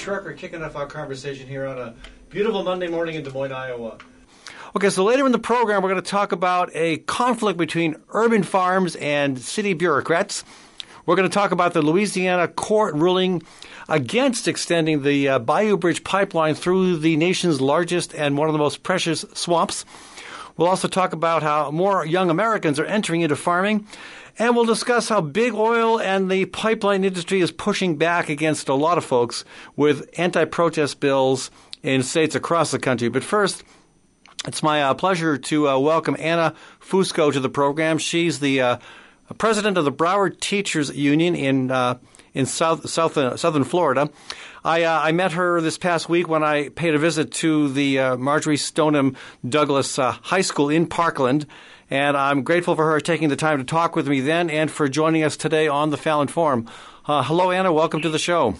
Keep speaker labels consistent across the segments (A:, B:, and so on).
A: Trucker kicking off our conversation here on a beautiful Monday morning in Des Moines, Iowa.
B: Okay, so later in the program, we're going to talk about a conflict between urban farms and city bureaucrats. We're going to talk about the Louisiana court ruling against extending the uh, Bayou Bridge pipeline through the nation's largest and one of the most precious swamps. We'll also talk about how more young Americans are entering into farming. And we'll discuss how big oil and the pipeline industry is pushing back against a lot of folks with anti protest bills in states across the country. But first, it's my uh, pleasure to uh, welcome Anna Fusco to the program. She's the uh, president of the Broward Teachers Union in uh, in South, South uh, Southern Florida. I, uh, I met her this past week when I paid a visit to the Marjory Stoneman Douglas High School in Parkland. And I'm grateful for her taking the time to talk with me then and for joining us today on the Fallon Forum. hello, Anna. Welcome to the show.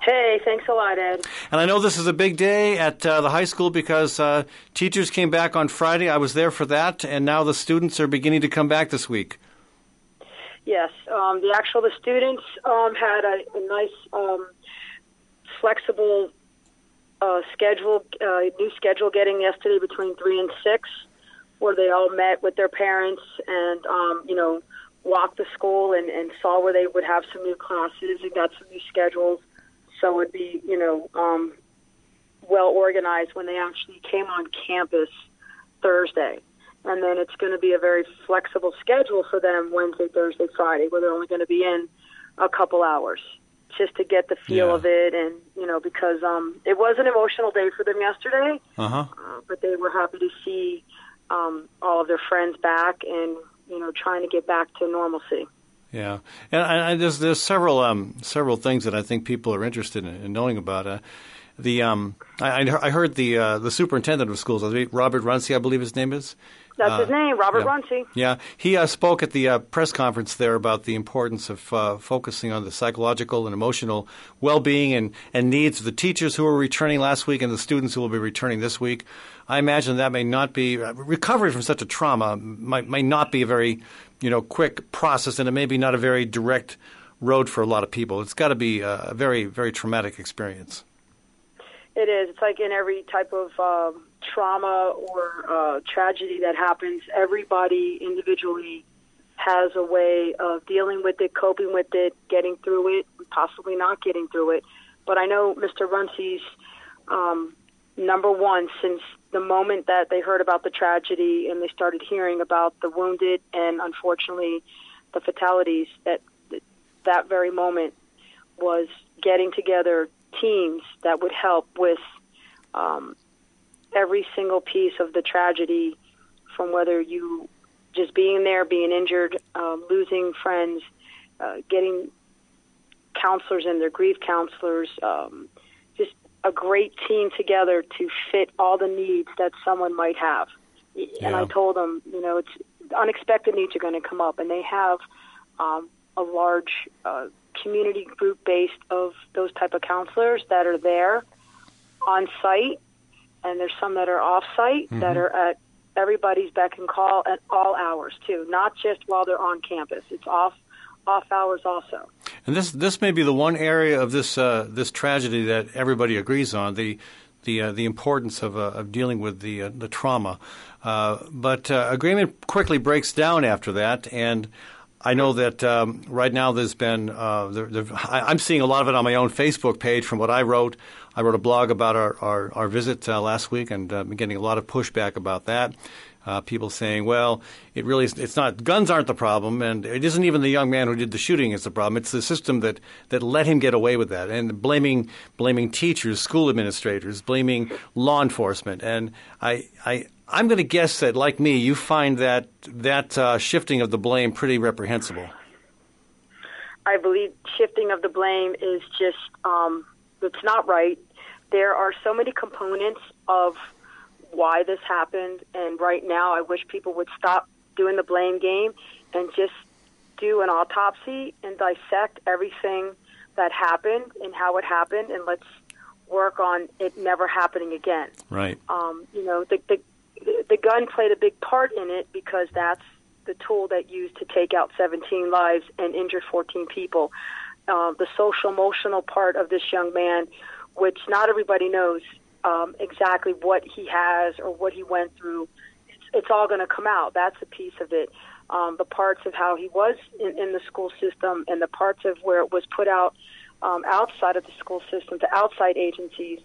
C: Hey, thanks a lot, Ed.
B: And I know this is a big day at uh, the high school because uh, teachers came back on Friday. I was there for that, and now the students are beginning to come back this week.
C: Yes, um, the actual the students um, had a, a nice, um, flexible uh, schedule, uh, new schedule getting yesterday between three and six, where they all met with their parents and um, you know walked the school and, and saw where they would have some new classes and got some new schedules so it'd be you know um, well organized when they actually came on campus Thursday, and then it's going to be a very flexible schedule for them Wednesday, Thursday, Friday, where they're only going to be in a couple hours just to get the feel
B: Yeah.
C: of it, and you know because um, it was an emotional day for them yesterday,
B: Uh-huh.
C: uh, but they were happy to see um, all of their friends back and you know trying to get back to normalcy.
B: Yeah, and I, I, there's there's several um, several things that I think people are interested in, in knowing about. Uh, the um, I, I heard the uh, the superintendent of schools, Robert Runcie, I believe his name is.
C: That's his name, Robert
B: yeah.
C: Runcie.
B: Yeah, he uh, spoke at the uh, press conference there about the importance of uh, focusing on the psychological and emotional well-being and, and needs of the teachers who were returning last week and the students who will be returning this week. I imagine that may not be uh, recovery from such a trauma might may not be a very you know quick process, and it may be not a very direct road for a lot of people. It's got to be a, very very traumatic experience.
C: It is. It's like in every type of um, trauma or uh, tragedy that happens, everybody individually has a way of dealing with it, coping with it, getting through it, possibly not getting through it. But I know Mr. Runcie's um, number one since the moment that they heard about the tragedy and they started hearing about the wounded and unfortunately the fatalities that that very moment was getting together teams that would help with um, every single piece of the tragedy from whether you just being there, being injured, um, losing friends, uh, getting counselors and their grief counselors, um, a great team together to fit all the needs that someone might have. And I told them, you know, it's unexpected needs are going to come up, and they have um, a large uh, community group based of those type of counselors that are there on site, and there's some that are off site that are at everybody's beck and call at all hours too, not just while they're on campus. It's off off hours also.
B: And this this may be the one area of this uh, this tragedy that everybody agrees on the the uh, the importance of uh, of dealing with the uh, the trauma. Uh, but uh, agreement quickly breaks down after that, and I know that um, right now there's been there, there, I, I'm seeing a lot of it on my own Facebook page from what I wrote. I wrote a blog about our our, our visit last week, and uh, I'm getting a lot of pushback about that. Uh, people saying, "Well, it really is, it's not guns aren't the problem, and it isn't even the young man who did the shooting is the problem. It's the system that that let him get away with that." And blaming blaming teachers, school administrators, blaming law enforcement, and I I. I'm going to guess that, like me, you find that that uh, shifting of the blame pretty reprehensible.
C: I believe shifting of the blame is just um, it's not right. There are so many components of why this happened, and right now, I wish people would stop doing the blame game and just do an autopsy and dissect everything that happened and how it happened, and let's work on it never happening again.
B: Right.
C: Um, you know, the, the the gun played a big part in it because that's the tool that used to take out 17 lives and injure 14 people. Uh, the social emotional part of this young man, which not everybody knows um, exactly what he has or what he went through, it's, it's all going to come out. That's a piece of it. Um, the parts of how he was in, in the school system and the parts of where it was put out um, outside of the school system to outside agencies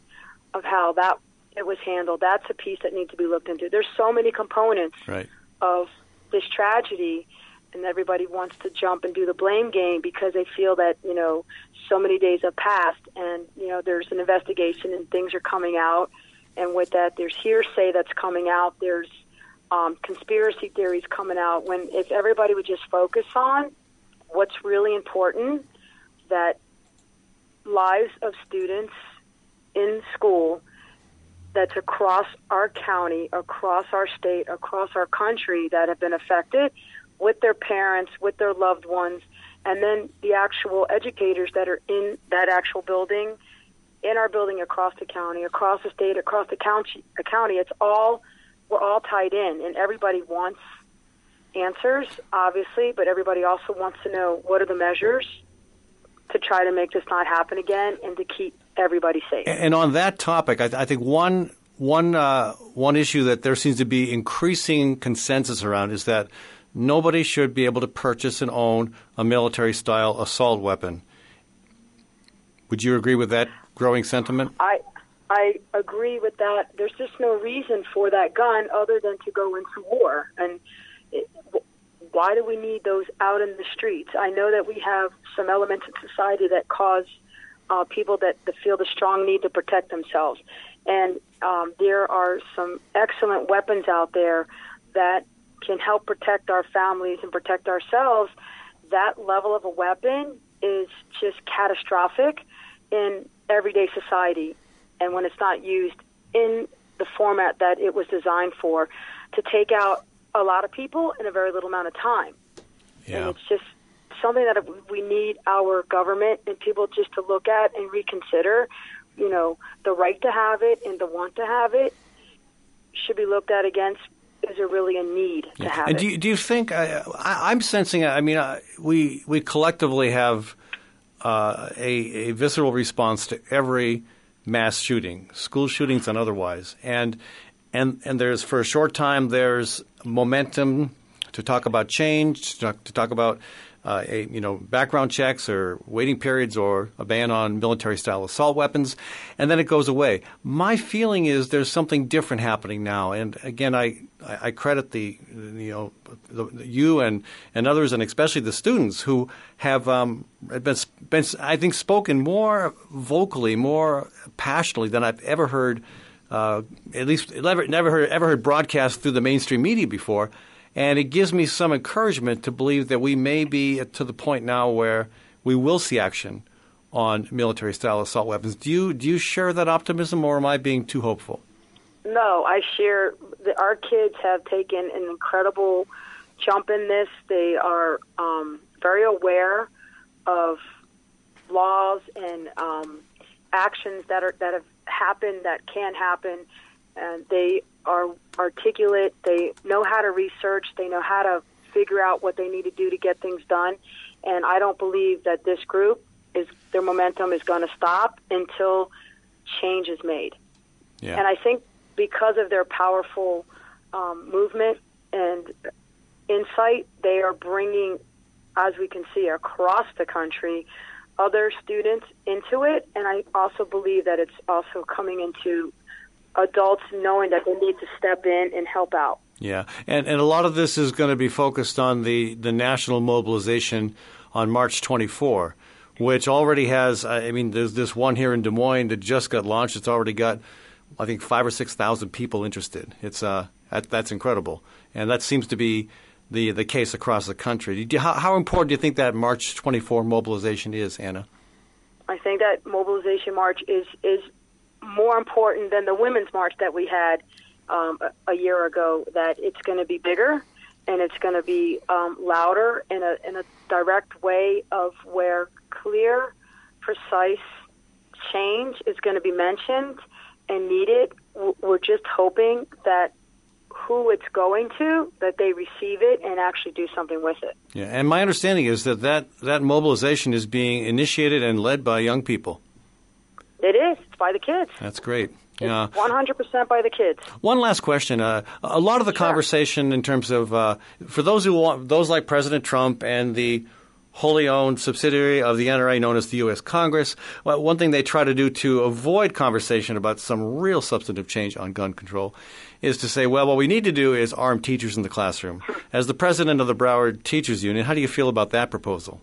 C: of how that it was handled. That's a piece that needs to be looked into. There's so many components
B: Right.
C: of this tragedy and everybody wants to jump and do the blame game because they feel that you know so many days have passed and you know there's an investigation and things are coming out. And with that there's hearsay that's coming out. There's um, conspiracy theories coming out. When if everybody would just focus on what's really important that lives of students in school that's across our county, across our state, across our country that have been affected with their parents, with their loved ones, and then the actual educators that are in that actual building, in our building across the county, across the state, across the county. The county. It's all we're all tied in, and everybody wants answers, obviously, but everybody also wants to know what are the measures to try to make this not happen again and to keep everybody safe.
B: And on that topic, I, I think one one uh, one issue that there seems to be increasing consensus around is that nobody should be able to purchase and own a military style assault weapon. Would you agree with that growing sentiment?
C: I I agree with that. There's just no reason for that gun other than to go into war. And it, why do we need those out in the streets? I know that we have some elements in society that cause uh, people that, that feel the strong need to protect themselves. And um, there are some excellent weapons out there that can help protect our families and protect ourselves. That level of a weapon is just catastrophic in everyday society. And when it's not used in the format that it was designed for, to take out a lot of people in a very little amount of time. And it's just something that we need our government and people just to look at and reconsider. You know, the right to have it and the want to have it should be looked at against. Is there really a need to have
B: and
C: it?
B: do you, do you think I, I, I'm sensing? I mean, uh, we we collectively have uh, a, a visceral response to every mass shooting, school shootings and otherwise, and and and there's for a short time there's momentum to talk about change, to talk, to talk about uh, a, you know background checks or waiting periods or a ban on military style assault weapons, and then it goes away. My feeling is there's something different happening now, and again I I, credit the you know the, you and and others and especially the students who have um, been, been I think spoken more vocally, more passionately than I've ever heard. Uh, at least never, never heard ever heard broadcast through the mainstream media before, and it gives me some encouragement to believe that we may be to the point now where we will see action on military style assault weapons. Do you do you share that optimism, or am I being too hopeful?
C: No, I share. The, our kids have taken an incredible jump in this. They are um, very aware of laws and um, actions that are that have happened, that can happen, and they are articulate. They know how to research. They know how to figure out what they need to do to get things done. And I don't believe that this group is their momentum is going to stop until change is made.
B: Yeah.
C: And I think because of their powerful um, movement and insight, they are bringing, as we can see across the country, other students into it. And I also believe that it's also coming into adults knowing that they need to step in and help out.
B: Yeah, and and a lot of this is going to be focused on the the national mobilization on March 24, which already has. I mean, there's this one here in Des Moines that just got launched. It's already got, I think, five or six thousand people interested. It's uh that, that's incredible, and that seems to be the the case across the country. How, how important do you think that March 24 mobilization is, Anna?
C: I think that mobilization march is is more important than the women's march that we had um, a, a year ago. That it's going to be bigger and it's going to be um, louder in a in a direct way of where clear, precise change is going to be mentioned and needed. We're just hoping that who it's going to, that they receive it and actually do something with it.
B: Yeah, and my understanding is that that, that mobilization is being initiated and led by young people.
C: It is. By the kids.
B: That's great. Yeah.
C: 100% by the kids.
B: One last question. Uh, a lot of the
C: Sure.
B: conversation in terms of uh, for those who want those like President Trump and the wholly owned subsidiary of the NRA known as the U.S. Congress, well, one thing they try to do to avoid conversation about some real substantive change on gun control is to say, well, what we need to do is arm teachers in the classroom. As the president of the Broward Teachers Union, how do you feel about that proposal?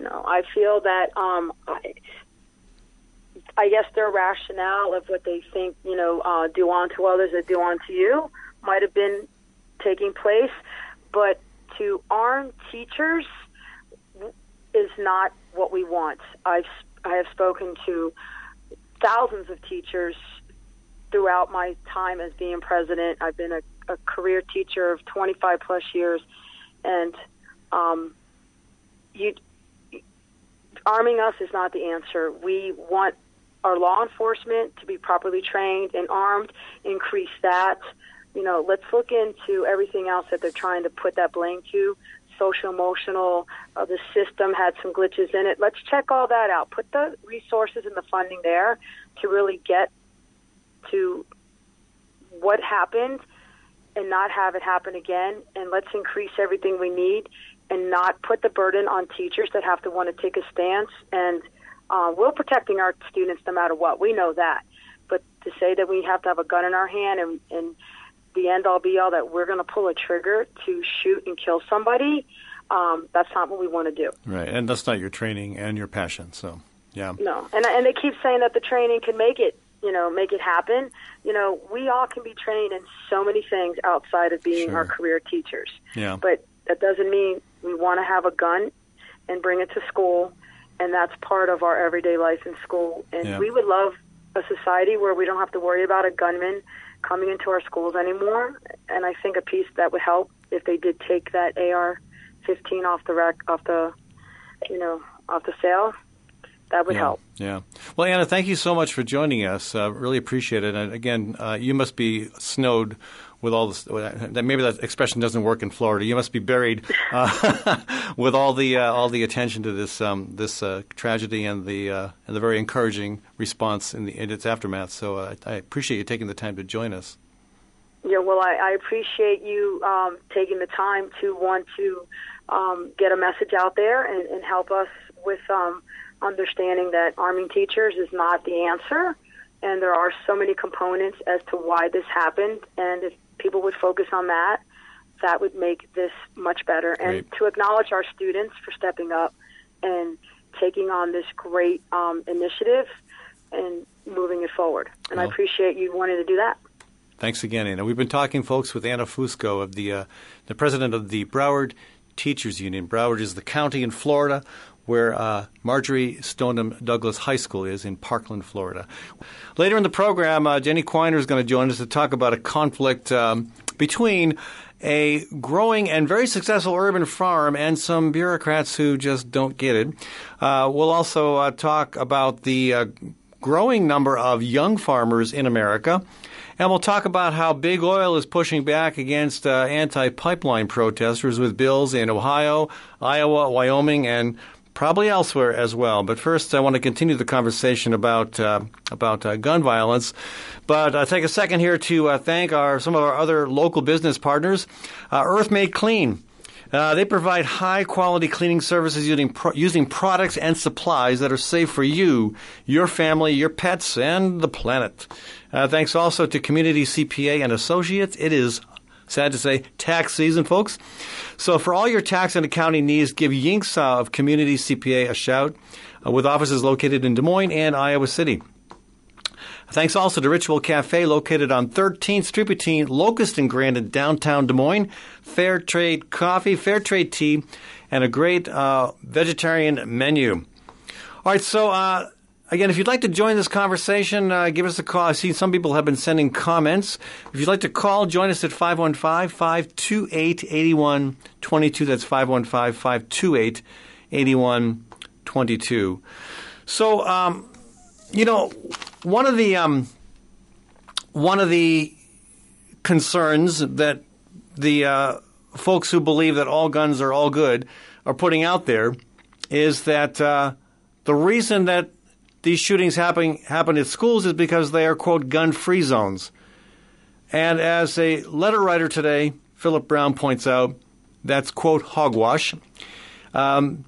C: No, I feel that um, I, I guess their rationale of what they think, you know, uh, do unto others that do unto you might have been taking place, but to arm teachers is not what we want. I've I have spoken to thousands of teachers throughout my time as being president. I've been a, a career teacher of 25 plus years, and um, you arming us is not the answer. We want our law enforcement to be properly trained and armed, increase that. You know, let's look into everything else that they're trying to put that blame to. Social emotional, uh, the system had some glitches in it. Let's check all that out. Put the resources and the funding there to really get to what happened and not have it happen again. And let's increase everything we need and not put the burden on teachers that have to want to take a stance. And uh, we're protecting our students no matter what. We know that. But to say that we have to have a gun in our hand and, and the end all be all that we're going to pull a trigger to shoot and kill somebody, um, that's not what we want to do.
B: Right, and that's not your training and your passion. So, yeah.
C: No, and and they keep saying that the training can make it, you know, make it happen. You know, we all can be trained in so many things outside of being
B: Sure.
C: our career teachers.
B: Yeah.
C: But that doesn't mean we want to have a gun and bring it to school, and that's part of our everyday life in school. And
B: Yeah.
C: we would love a society where we don't have to worry about a gunman coming into our schools anymore. And I think a piece that would help if they did take that AR-15 off the rack, off the, you know, off the sale. That would
B: yeah.
C: help.
B: Yeah. Well, Anna, thank you so much for joining us. Uh, really appreciate it. And again, uh, you must be snowed with all this. That maybe that expression doesn't work in Florida. You must be buried uh, with all the uh, all the attention to this um, this uh, tragedy and the uh, and the very encouraging response in the in its aftermath. So uh, I appreciate you taking the time to join us.
C: Yeah, well, I, I appreciate you um, taking the time to want to um, get a message out there and, and help us with um, understanding that arming teachers is not the answer, and there are so many components as to why this happened. And if people would focus on that, that would make this much better. And to acknowledge our students for stepping up and taking on this great um, initiative and moving it forward. And I appreciate you wanting to do that.
B: Thanks again, Anna. We've been talking, folks, with Anna Fusco, of the uh, the president of the Broward Teachers Union. Broward is the county in Florida where uh, Marjory Stoneman Douglas High School is in Parkland, Florida. Later in the program, uh, Jenny Quiner is going to join us to talk about a conflict um, between a growing and very successful urban farm and some bureaucrats who just don't get it. Uh, we'll also uh, talk about the uh, growing number of young farmers in America. And we'll talk about how big oil is pushing back against uh, anti pipeline protesters with bills in Ohio, Iowa, Wyoming, and probably elsewhere as well. But first, I want to continue the conversation about uh, about uh, gun violence. But uh, take a second here to uh, thank our some of our other local business partners, uh, Earth Made Clean. Uh, they provide high quality cleaning services using pro- using products and supplies that are safe for you, your family, your pets, and the planet. Uh, thanks also to Community CPA and Associates. It is sad to say tax season, folks. So for all your tax and accounting needs, give Yinksaw of Community CPA a shout, uh, with offices located in Des Moines and Iowa City. Thanks also to Ritual Cafe, located on 13th Street between Locust and Grand in downtown Des Moines. Fair trade coffee, fair trade tea, and a great uh, vegetarian menu. All right, so uh, again, if you'd like to join this conversation, uh, give us a call. I see some people have been sending comments. If you'd like to call, join us at 515 528 8122. That's 515 528 8122. So, um, you know, one of the um, one of the concerns that the uh, folks who believe that all guns are all good are putting out there is that uh, the reason that these shootings happen happen at schools is because they are quote gun free zones. And as a letter writer today, Philip Brown points out, that's quote hogwash. Um,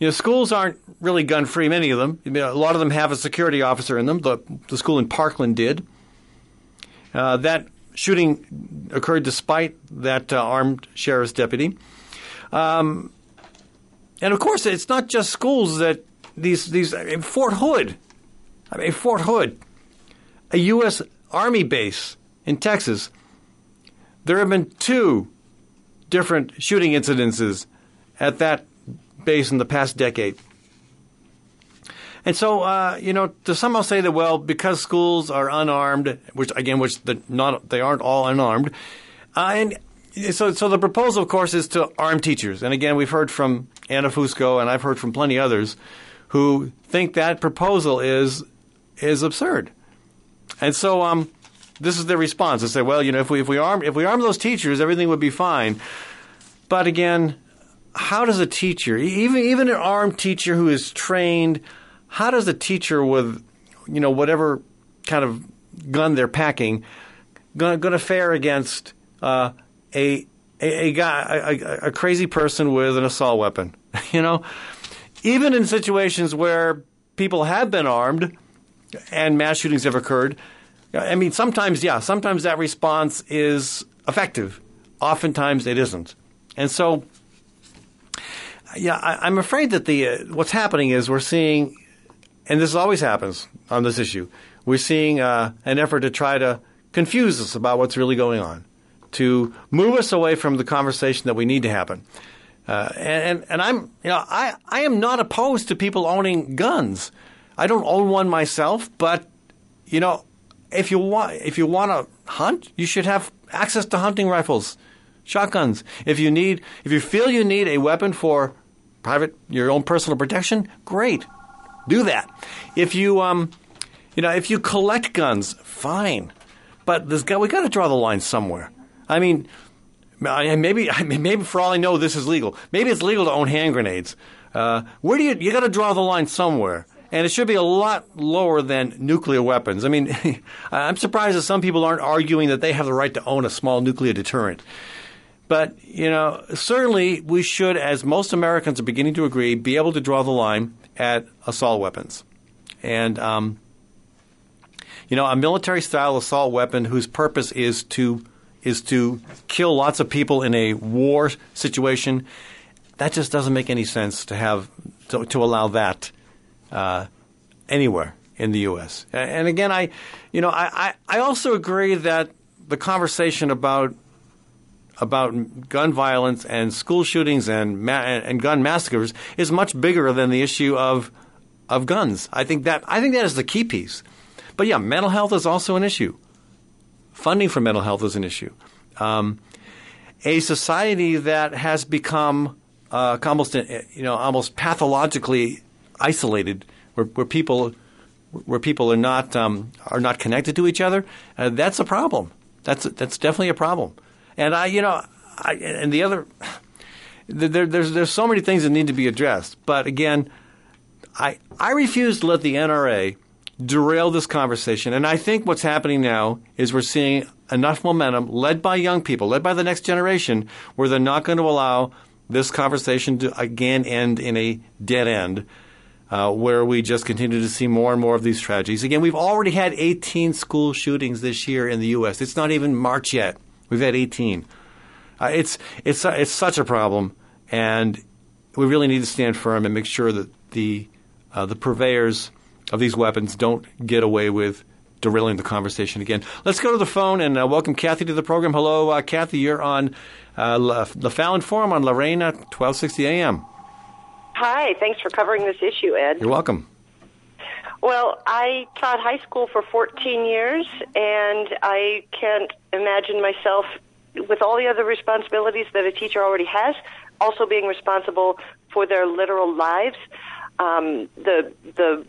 B: you know, schools aren't really gun free. Many of them, I mean, a lot of them have a security officer in them. The, the school in Parkland did. Uh, that shooting occurred despite that uh, armed sheriff's deputy. Um, and of course, it's not just schools that these these I mean, Fort Hood. I mean, Fort Hood, a U.S. Army base in Texas. There have been two different shooting incidences at that base in the past decade. And so, uh, you know, to somehow say that, well, because schools are unarmed, which again, which the, not they aren't all unarmed, uh, and so so the proposal, of course, is to arm teachers. And again, we've heard from Anna Fusco, and I've heard from plenty others who think that proposal is is absurd. And so, um, this is their response. They say, well, you know, if we if we arm if we arm those teachers, everything would be fine. But again, how does a teacher, even even an armed teacher who is trained, how does a teacher with, you know, whatever kind of gun they're packing, going to fare against uh, a, a, a guy, a, a crazy person with an assault weapon? you know, even in situations where people have been armed and mass shootings have occurred. I mean, sometimes, yeah, sometimes that response is effective. Oftentimes, it isn't. And so, yeah, I, am afraid that the uh, what's happening is we're seeing, and this always happens on this issue. We're seeing uh, an effort to try to confuse us about what's really going on, to move us away from the conversation that we need to happen. Uh, and, and I'm, you know, I, I am not opposed to people owning guns. I don't own one myself, but you know, if you want, if you want to hunt, you should have access to hunting rifles shotguns. If you need, if you feel you need a weapon for private, your own personal protection, great, do that. If you, um, you know, if you collect guns, fine, but this guy, we got to draw the line somewhere. I mean, maybe, maybe for all I know, this is legal. Maybe it's legal to own hand grenades. Uh, where do you, you got to draw the line somewhere and it should be a lot lower than nuclear weapons. I mean, I'm surprised that some people aren't arguing that they have the right to own a small nuclear deterrent. But, you know, certainly we should, as most Americans are beginning to agree, be able to draw the line at assault weapons. And, um, you know, a military style assault weapon whose purpose is to is to kill lots of people in a war situation, that just doesn't make any sense to have to, to allow that uh, anywhere in the U.S. And again, I, you know, I, I also agree that the conversation about about gun violence and school shootings and ma- and gun massacres is much bigger than the issue of of guns. I think that I think that is the key piece. But yeah, mental health is also an issue. Funding for mental health is an issue. Um, a society that has become uh, almost you know almost pathologically isolated, where, where people where people are not um, are not connected to each other, uh, that's a problem. That's that's definitely a problem. And I, you know, I, and the other, there, there's there's so many things that need to be addressed. But again, I I refuse to let the NRA derail this conversation. And I think what's happening now is we're seeing enough momentum, led by young people, led by the next generation, where they're not going to allow this conversation to again end in a dead end. Uh, where we just continue to see more and more of these tragedies. Again, we've already had 18 school shootings this year in the U.S. It's not even March yet. We've had 18. Uh, it's it's uh, it's such a problem, and we really need to stand firm and make sure that the uh, the purveyors of these weapons don't get away with derailing the conversation again. Let's go to the phone and uh, welcome Kathy to the program. Hello, uh, Kathy. You're on uh, the Fallon Forum on La Reina 1260 AM.
D: Hi. Thanks for covering this issue, Ed.
B: You're welcome.
D: Well, I taught high school for 14 years, and I can't imagine myself with all the other responsibilities that a teacher already has, also being responsible for their literal lives. Um, the the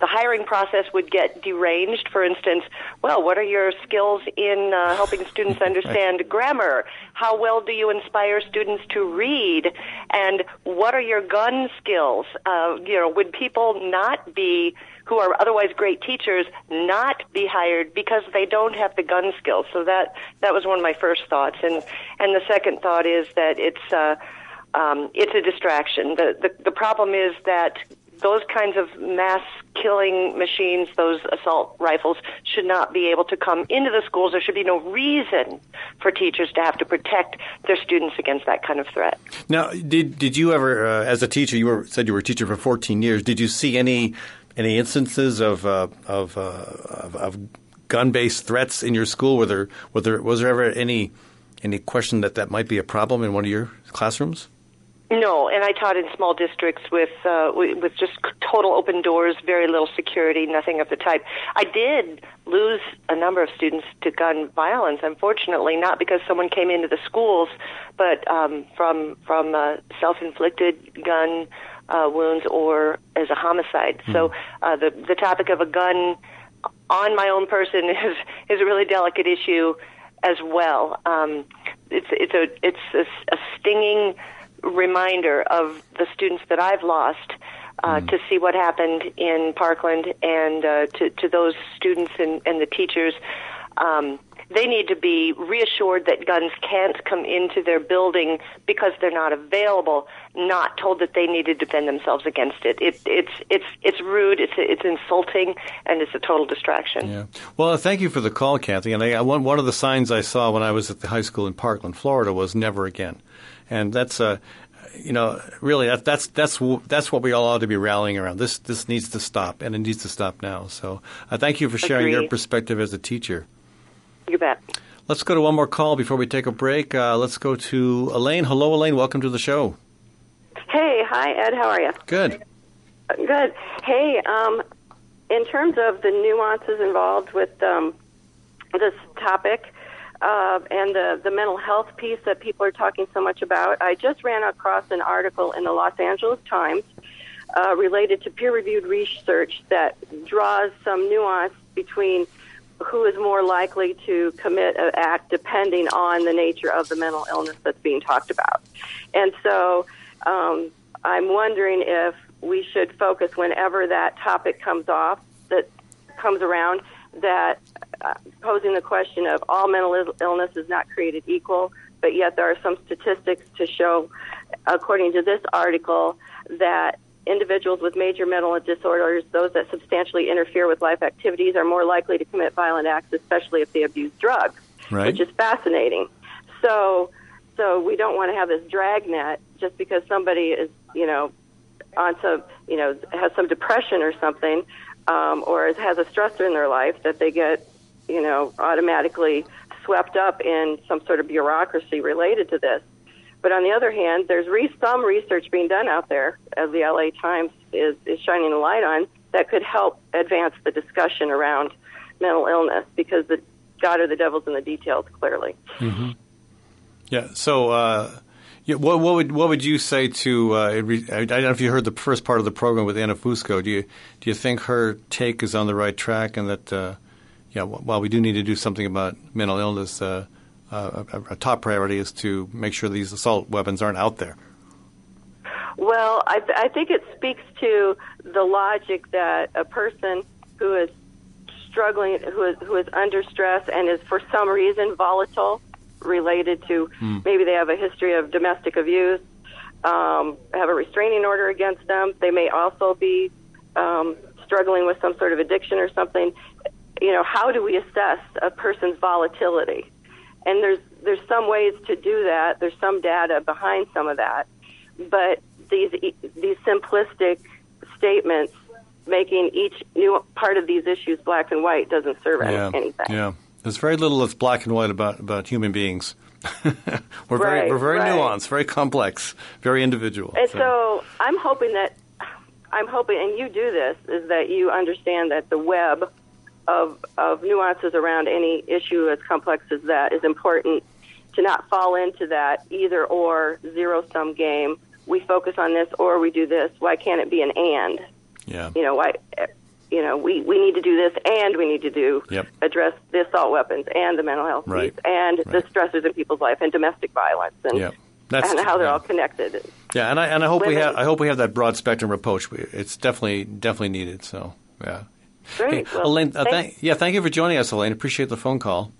D: the hiring process would get deranged. For instance, well, what are your skills in uh, helping students understand grammar? How well do you inspire students to read? And what are your gun skills? Uh, you know, would people not be who are otherwise great teachers not be hired because they don't have the gun skills. So that that was one of my first thoughts, and and the second thought is that it's uh, um, it's a distraction. The, the the problem is that those kinds of mass killing machines, those assault rifles, should not be able to come into the schools. There should be no reason for teachers to have to protect their students against that kind of threat.
B: Now, did did you ever, uh, as a teacher, you were said you were a teacher for 14 years? Did you see any any instances of uh, of, uh, of, of gun based threats in your school? Were there, were there was there ever any any question that that might be a problem in one of your classrooms?
D: No, and I taught in small districts with uh, with just total open doors, very little security, nothing of the type. I did lose a number of students to gun violence, unfortunately, not because someone came into the schools, but um, from from uh, self-inflicted gun uh, wounds or as a homicide. Mm-hmm. So uh, the the topic of a gun on my own person is is a really delicate issue as well. Um, it's it's a it's a, a stinging reminder of the students that I've lost. Uh, mm. To see what happened in Parkland and uh, to, to those students and, and the teachers um, they need to be reassured that guns can't come into their building because they're not available, not told that they need to defend themselves against it. it it's it's it's rude, it's it's insulting, and it's a total distraction.
B: Yeah. Well, thank you for the call, Kathy. And I, one one of the signs I saw when I was at the high school in Parkland, Florida, was "Never Again," and that's a. You know, really, that, that's that's that's what we all ought to be rallying around. This this needs to stop, and it needs to stop now. So, uh, thank you for sharing
D: Agreed.
B: your perspective as a teacher.
D: You bet.
B: Let's go to one more call before we take a break. Uh, let's go to Elaine. Hello, Elaine. Welcome to the show.
E: Hey, hi, Ed. How are you?
B: Good.
E: Good. Hey, um, in terms of the nuances involved with um, this topic uh, and the, the mental health piece that people are talking so much about, I just ran across an article in the Los Angeles Times uh, related to peer reviewed research that draws some nuance between who is more likely to commit an act depending on the nature of the mental illness that's being talked about. And so um, I'm wondering if we should focus whenever that topic comes off, that comes around, that uh, posing the question of all mental illness is not created equal, but yet there are some statistics to show, according to this article, that individuals with major mental disorders, those that substantially interfere with life activities, are more likely to commit violent acts, especially if they abuse drugs,
B: right.
E: which is fascinating. So, so we don't want to have this dragnet just because somebody is, you know, on some, you know, has some depression or something, um, or has a stressor in their life that they get, you know, automatically swept up in some sort of bureaucracy related to this. But on the other hand, there's re- some research being done out there, as the LA Times is, is shining a light on, that could help advance the discussion around mental illness because the God or the devil's in the details, clearly.
B: Mm-hmm. Yeah. So, uh, yeah, what, what, would what would you say to? Uh, I don't know if you heard the first part of the program with Anna Fusco. Do you do you think her take is on the right track, and that uh, yeah, while we do need to do something about mental illness, uh, uh, a, a, top priority is to make sure these assault weapons aren't out there?
E: Well, I, I think it speaks to the logic that a person who is struggling, who is, who is under stress and is for some reason volatile, related to hmm. maybe they have a history of domestic abuse, um, have a restraining order against them. They may also be um, struggling with some sort of addiction or something. You know, how do we assess a person's volatility? and there's there's some ways to do that. There's some data behind some of that, but these these simplistic statements making each new part of these issues black and white doesn't serve
B: yeah,
E: anything.
B: Yeah, there's very little that's black and white about about human beings. we're very we're very
E: right.
B: nuanced, very complex, very individual.
E: And
B: so.
E: so I'm hoping that I'm hoping, and you do this, is that you understand that the web of, of nuances around any issue as complex as that is important to not fall into that either or zero sum game. We focus on this or we do this. Why can't it be an and?
B: Yeah.
E: You know, why you know, we, we need to do this and we need to do
B: Yep.
E: address the assault weapons and the mental health
B: Right.
E: piece and the
B: Right.
E: stressors in people's life and domestic violence and
B: Yep. That's-
E: and how they're
B: yeah.
E: all connected.
B: Yeah, and I and I hope we have I hope we have that broad spectrum approach. It's definitely definitely needed. So yeah.
E: Great.
B: Hey,
E: Well,
B: Elaine, uh,
E: thank-
B: yeah, thank you for joining us, Elaine. Appreciate the phone call.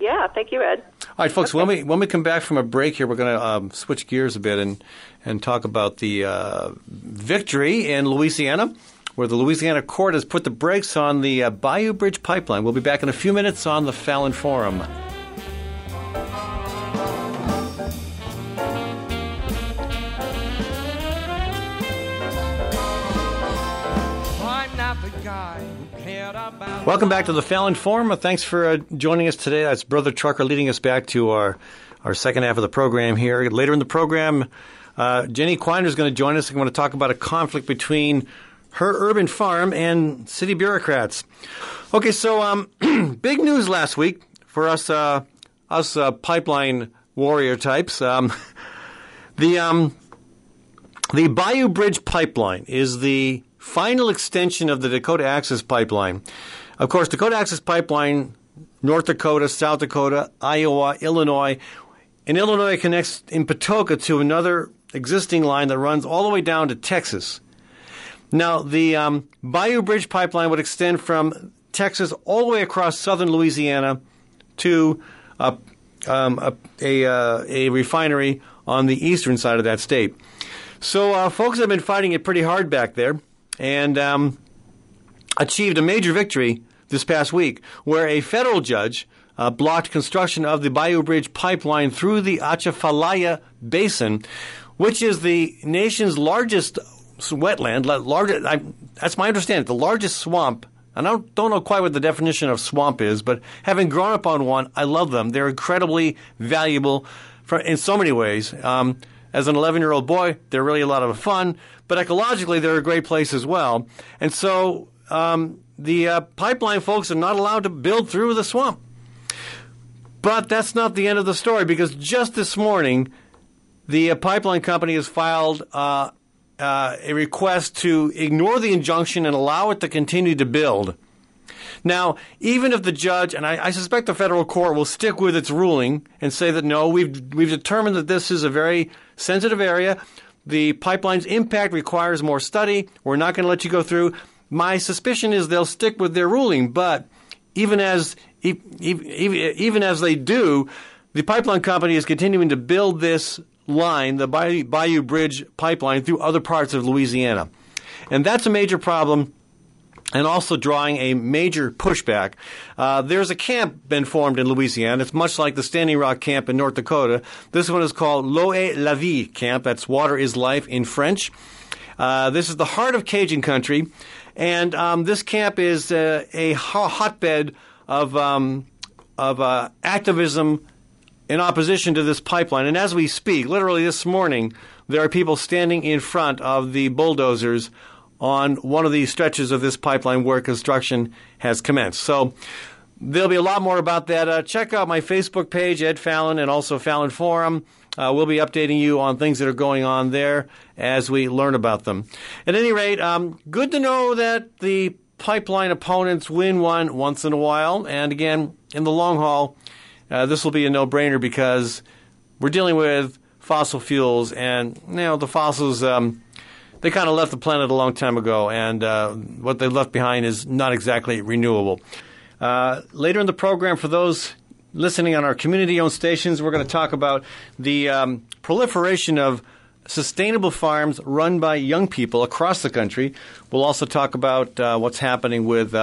E: yeah, thank you, Ed.
B: All right, folks. When we when we come back from a break here, we're going to um, switch gears a bit and and talk about the uh, victory in Louisiana, where the Louisiana court has put the brakes on the uh, Bayou Bridge pipeline. We'll be back in a few minutes on the Fallon Forum.
F: I'm not the guy who cared about.
B: Welcome back to the Fallon Forum. Thanks for uh, joining us today. That's Brother Trucker leading us back to our, our second half of the program here. Later in the program, uh, Jenny Quiner is going to join us. We're going to talk about a conflict between her urban farm and city bureaucrats. Okay, so um, big news last week for us, uh, us uh, pipeline warrior types. Um, the um, the Bayou Bridge Pipeline is the final extension of the Dakota Access Pipeline. Of course, Dakota Access Pipeline, North Dakota, South Dakota, Iowa, Illinois. And Illinois connects in Patoka to another existing line that runs all the way down to Texas. Now, the um, Bayou Bridge Pipeline would extend from Texas all the way across southern Louisiana to a, um, a, a, uh, a refinery on the eastern side of that state. So, uh, folks have been fighting it pretty hard back there and um, achieved a major victory this past week where a federal judge uh, blocked construction of the Bayou Bridge pipeline through the Atchafalaya Basin, which is the nation's largest wetland. I, that's my understanding. The largest swamp. And I don't, don't know quite what the definition of swamp is, but having grown up on one, I love them. They're incredibly valuable for, in so many ways. Um, as an 11 year old boy, they're really a lot of fun, but ecologically, they're a great place as well. And so um, the uh, pipeline folks are not allowed to build through the swamp. But that's not the end of the story because just this morning, the uh, pipeline company has filed uh, uh, a request to ignore the injunction and allow it to continue to build. Now, even if the judge, and I, I suspect the federal court will stick with its ruling and say that no, we've we've determined that this is a very sensitive area. The pipeline's impact requires more study. We're not going to let you go through. My suspicion is they'll stick with their ruling, but even as e- e- e- even as they do, the pipeline company is continuing to build this line, the Bayou, Bridge pipeline, through other parts of Louisiana, and that's a major problem and also drawing a major pushback. Uh, there's a camp been formed in Louisiana. It's much like the Standing Rock camp in North Dakota. This one is called est la vie camp. That's water is life in French. Uh, this is the heart of Cajun country, and um, this camp is uh, a hotbed of um, of uh, activism in opposition to this pipeline. And as we speak, literally this morning, there are people standing in front of the bulldozers on one of these stretches of this pipeline where construction has commenced. So there'll be a lot more about that. Uh, check out my Facebook page, Ed Fallon, and also Fallon Forum. Uh, we'll be updating you on things that are going on there as we learn about them. At any rate, um, good to know that the pipeline opponents win one once in a while. And again, in the long haul, uh, this will be a no-brainer because we're dealing with fossil fuels, and you know the fossils. Um, they kind of left the planet a long time ago, and uh, what they left behind is not exactly renewable. Uh, later in the program, for those listening on our community-owned stations, we're going to talk about the um, proliferation of sustainable farms run by young people across the country. We'll also talk about uh, what's happening with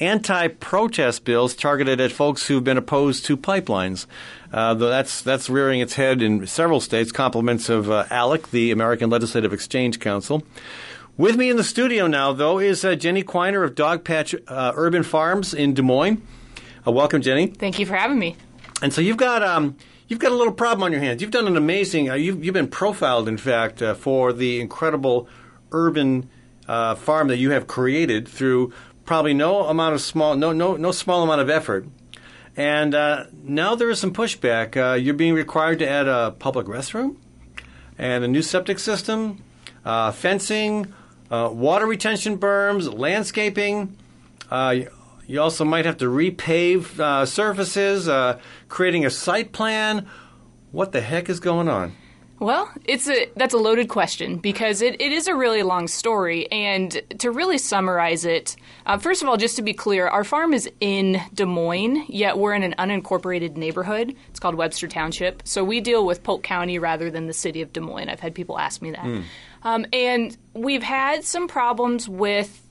B: uh, anti-protest bills targeted at folks who've been opposed to pipelines. Uh, that's, that's rearing its head in several states. Compliments of uh, ALEC, the American Legislative Exchange Council. With me in the studio now, though, is uh, Jenny Quiner of Dogpatch uh, Urban Farms in Des Moines. Uh, welcome, Jenny.
G: Thank you for having me.
B: And so you've got um, you've got a little problem on your hands. You've done an amazing. Uh, you've you've been profiled, in fact, uh, for the incredible urban uh, farm that you have created through probably no amount of small no no no small amount of effort. And uh, now there is some pushback. Uh, you're being required to add a public restroom and a new septic system, uh, fencing, uh, water retention berms, landscaping. Uh, you also might have to repave uh, surfaces, creating a site plan. What the heck is going on?
G: Well, it's a that's a loaded question because it, it is a really long story, and to really summarize it, uh, first of all, just to be clear, our farm is in Des Moines, yet we're in an unincorporated neighborhood. It's called Webster Township, so we deal with Polk County rather than the city of Des Moines. I've had people ask me that, um, and we've had some problems with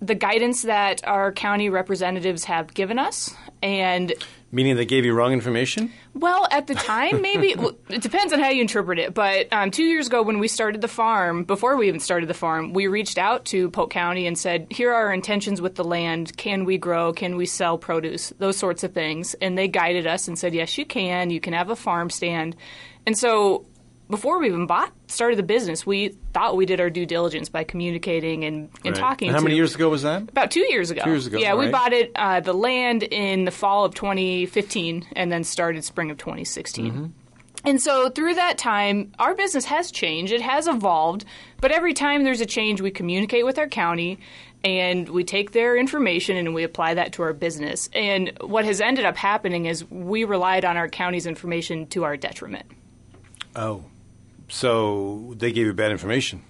G: the guidance that our county representatives have given us, and
B: Meaning they gave you wrong information?
G: well, at the time, maybe well, it depends on how you interpret it. But um, two years ago, when we started the farm, before we even started the farm, we reached out to Polk County and said, "Here are our intentions with the land. Can we grow? Can we sell produce? Those sorts of things." And they guided us and said, "Yes, you can. You can have a farm stand." And so, before we even bought started the business, we thought we did our due diligence by communicating and, and
B: Right.
G: talking.
B: And how many years ago was that?
G: about two years ago.
B: Two years ago,
G: Yeah, we
B: right.
G: bought it, uh, the land in the fall of 2015 and then started spring of 2016.
B: Mm-hmm.
G: And so through that time, our business has changed. It has evolved. But every time there's a change, we communicate with our county and we take their information and we apply that to our business. And what has ended up happening is we relied on our county's information to our detriment,
B: Oh. So they gave you bad information.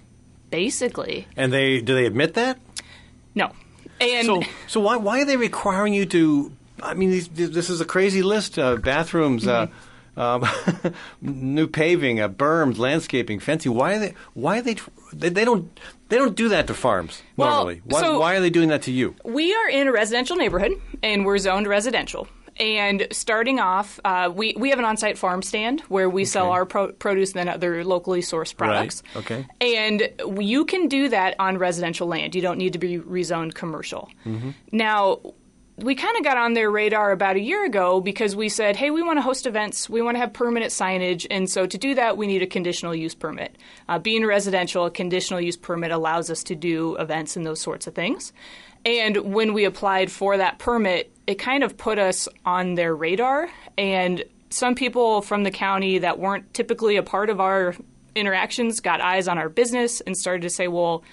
G: basically.
B: And they do they admit that?
G: No. And
B: So, so why why are they requiring you to? I mean, these, this is a crazy list: uh, bathrooms, uh, um, new paving, uh, berms, landscaping, fencing. Why are they? Why are they? They, they don't. They don't do that to farms
G: Well,
B: normally. Why,
G: so-
B: why are they doing that to you?
G: We are in a residential neighborhood, and we're zoned residential. And starting off, uh, we we have an on-site farm stand where we sell our pro- produce and then other locally sourced products.
B: okay.
G: And you can do that on residential land. You don't need to be rezoned commercial.
B: Mm-hmm.
G: Now. We kind of got on their radar about a year ago because we said, hey, we want to host events, we want to have permanent signage, and so to do that, we need a conditional use permit. Uh, being residential, a conditional use permit allows us to do events and those sorts of things. And when we applied for that permit, it kind of put us on their radar. And some people from the county that weren't typically a part of our interactions got eyes on our business and started to say, well,